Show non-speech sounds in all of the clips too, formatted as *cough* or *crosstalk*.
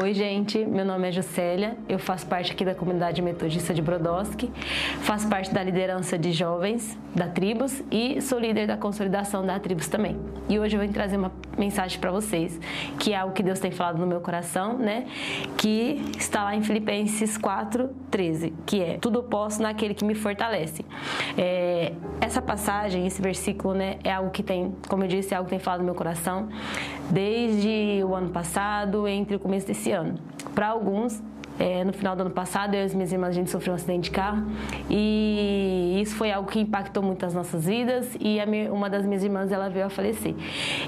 Oi, gente, meu nome é Juscelia, eu faço parte aqui da comunidade metodista de Brodowski, faço parte da liderança de jovens da Tribos e sou líder da consolidação da Tribos também. E hoje eu vim trazer uma mensagem para vocês, que é algo que Deus tem falado no meu coração, né? Que está lá em Filipenses 4:13, que é tudo posso naquele que me fortalece. É, essa passagem, esse versículo, né, é algo que tem, como eu disse, é algo que tem falado no meu coração desde o ano passado, entre o começo desse ano. Para alguns, é, no final do ano passado, eu e as minhas irmãs, a gente sofreu um acidente de carro e isso foi algo que impactou muito as nossas vidas e minha, uma das minhas irmãs, ela veio a falecer.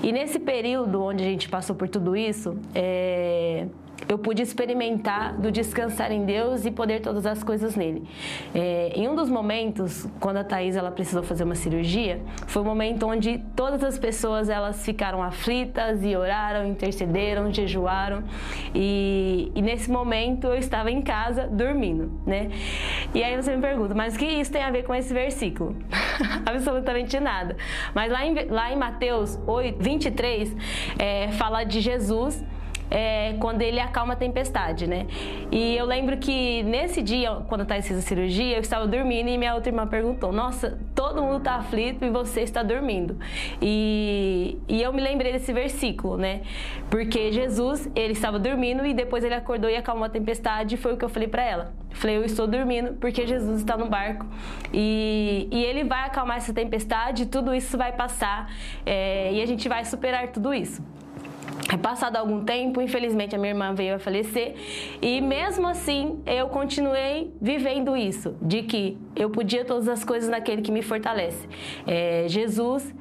E nesse período onde a gente passou por tudo isso, é, eu pude experimentar do descansar em Deus e poder todas as coisas nele. É, em um dos momentos, quando a Thais ela precisou fazer uma cirurgia, foi o um momento onde todas as pessoas elas ficaram aflitas e oraram, intercederam, jejuaram. E, e nesse momento eu estava em casa dormindo, né? E aí você me pergunta, mas o que isso tem a ver com esse versículo? *laughs* Absolutamente nada. Mas lá em, lá em Mateus 8, 23, é, fala de Jesus é, quando ele acalma a tempestade, né? E eu lembro que nesse dia, quando fez a cirurgia, eu estava dormindo e minha outra irmã perguntou: Nossa, todo mundo está aflito e você está dormindo. E, e eu me lembrei desse versículo, né? Porque Jesus, ele estava dormindo e depois ele acordou e acalmou a tempestade. E foi o que eu falei para ela. falei: Eu estou dormindo porque Jesus está no barco e, e ele vai acalmar essa tempestade, tudo isso vai passar é, e a gente vai superar tudo isso. É passado algum tempo, infelizmente a minha irmã veio a falecer e mesmo assim eu continuei vivendo isso, de que eu podia todas as coisas naquele que me fortalece. É, Jesus,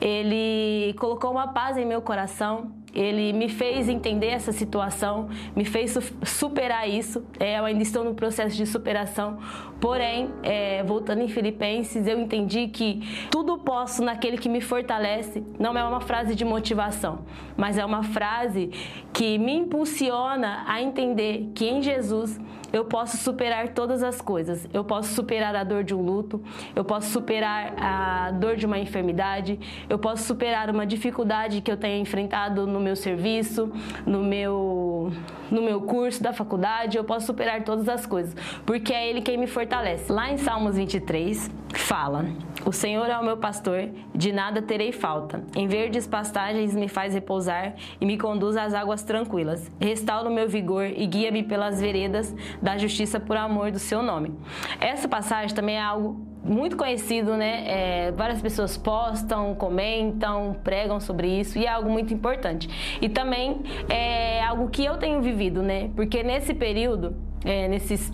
ele colocou uma paz em meu coração, ele me fez entender essa situação, me fez superar isso. É, eu ainda estou no processo de superação, porém, é, voltando em Filipenses, eu entendi que tudo posso naquele que me fortalece. Não é uma frase de motivação, mas é uma frase que me impulsiona a entender que em Jesus eu posso superar todas as coisas. Eu posso superar a dor de um luto, eu posso superar a dor de uma enfermidade, eu posso superar uma dificuldade que eu tenha enfrentado no meu serviço, no meu, no meu curso da faculdade, eu posso superar todas as coisas, porque é Ele quem me fortalece. Lá em Salmos 23, fala: O Senhor é o meu pastor, de nada terei falta. Em verdes pastagens me faz repousar e me conduz às águas tranquilas. Restaura o meu vigor e guia-me pelas veredas da justiça por amor do seu nome. Essa passagem também é algo muito conhecido, né? É, várias pessoas postam, comentam, pregam sobre isso e é algo muito importante. E também é algo que eu tenho vivido, né? Porque nesse período, é, nesses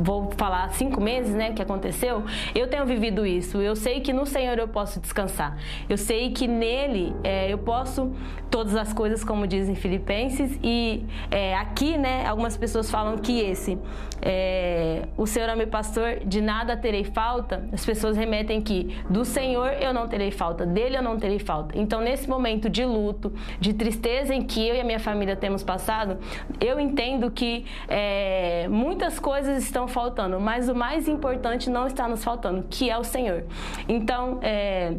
vou falar cinco meses, né, que aconteceu, eu tenho vivido isso. Eu sei que no Senhor eu posso descansar. Eu sei que nele é, eu posso todas as coisas, como dizem Filipenses. E é, aqui, né, algumas pessoas falam que esse, é, o Senhor é meu pastor, de nada terei falta. As pessoas remetem que do Senhor eu não terei falta, dele eu não terei falta. Então, nesse momento de luto, de tristeza em que eu e a minha família temos passado, eu entendo que é, muitas coisas estão faltando, mas o mais importante não está nos faltando, que é o Senhor. Então, é,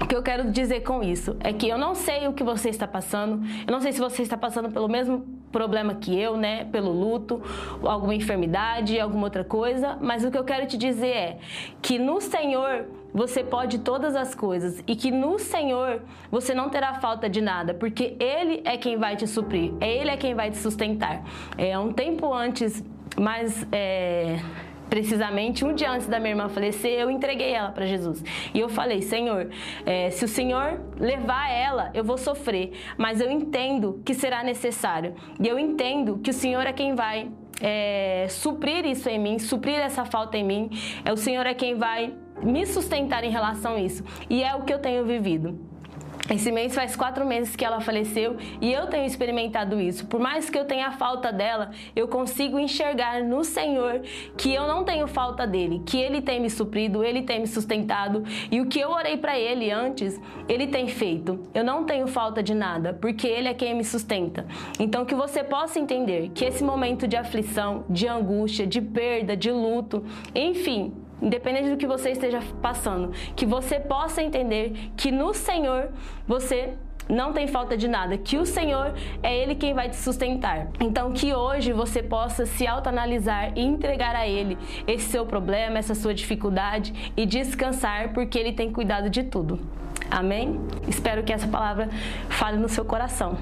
o que eu quero dizer com isso é que eu não sei o que você está passando, eu não sei se você está passando pelo mesmo problema que eu, né? Pelo luto, alguma enfermidade, alguma outra coisa, mas o que eu quero te dizer é que no Senhor você pode todas as coisas e que no Senhor você não terá falta de nada, porque Ele é quem vai te suprir, é Ele é quem vai te sustentar. É um tempo antes mas é, precisamente um dia antes da minha irmã falecer, eu entreguei ela para Jesus. E eu falei, Senhor, é, se o Senhor levar ela, eu vou sofrer, mas eu entendo que será necessário. E eu entendo que o Senhor é quem vai é, suprir isso em mim, suprir essa falta em mim. É o Senhor é quem vai me sustentar em relação a isso. E é o que eu tenho vivido. Esse mês faz quatro meses que ela faleceu e eu tenho experimentado isso. Por mais que eu tenha falta dela, eu consigo enxergar no Senhor que eu não tenho falta dele, que ele tem me suprido, ele tem me sustentado e o que eu orei para ele antes, ele tem feito. Eu não tenho falta de nada, porque ele é quem me sustenta. Então que você possa entender que esse momento de aflição, de angústia, de perda, de luto, enfim, independente do que você esteja passando, que você possa entender que no Senhor você não tem falta de nada, que o Senhor é Ele quem vai te sustentar. Então, que hoje você possa se autoanalisar e entregar a Ele esse seu problema, essa sua dificuldade e descansar, porque Ele tem cuidado de tudo. Amém? Espero que essa palavra fale no seu coração.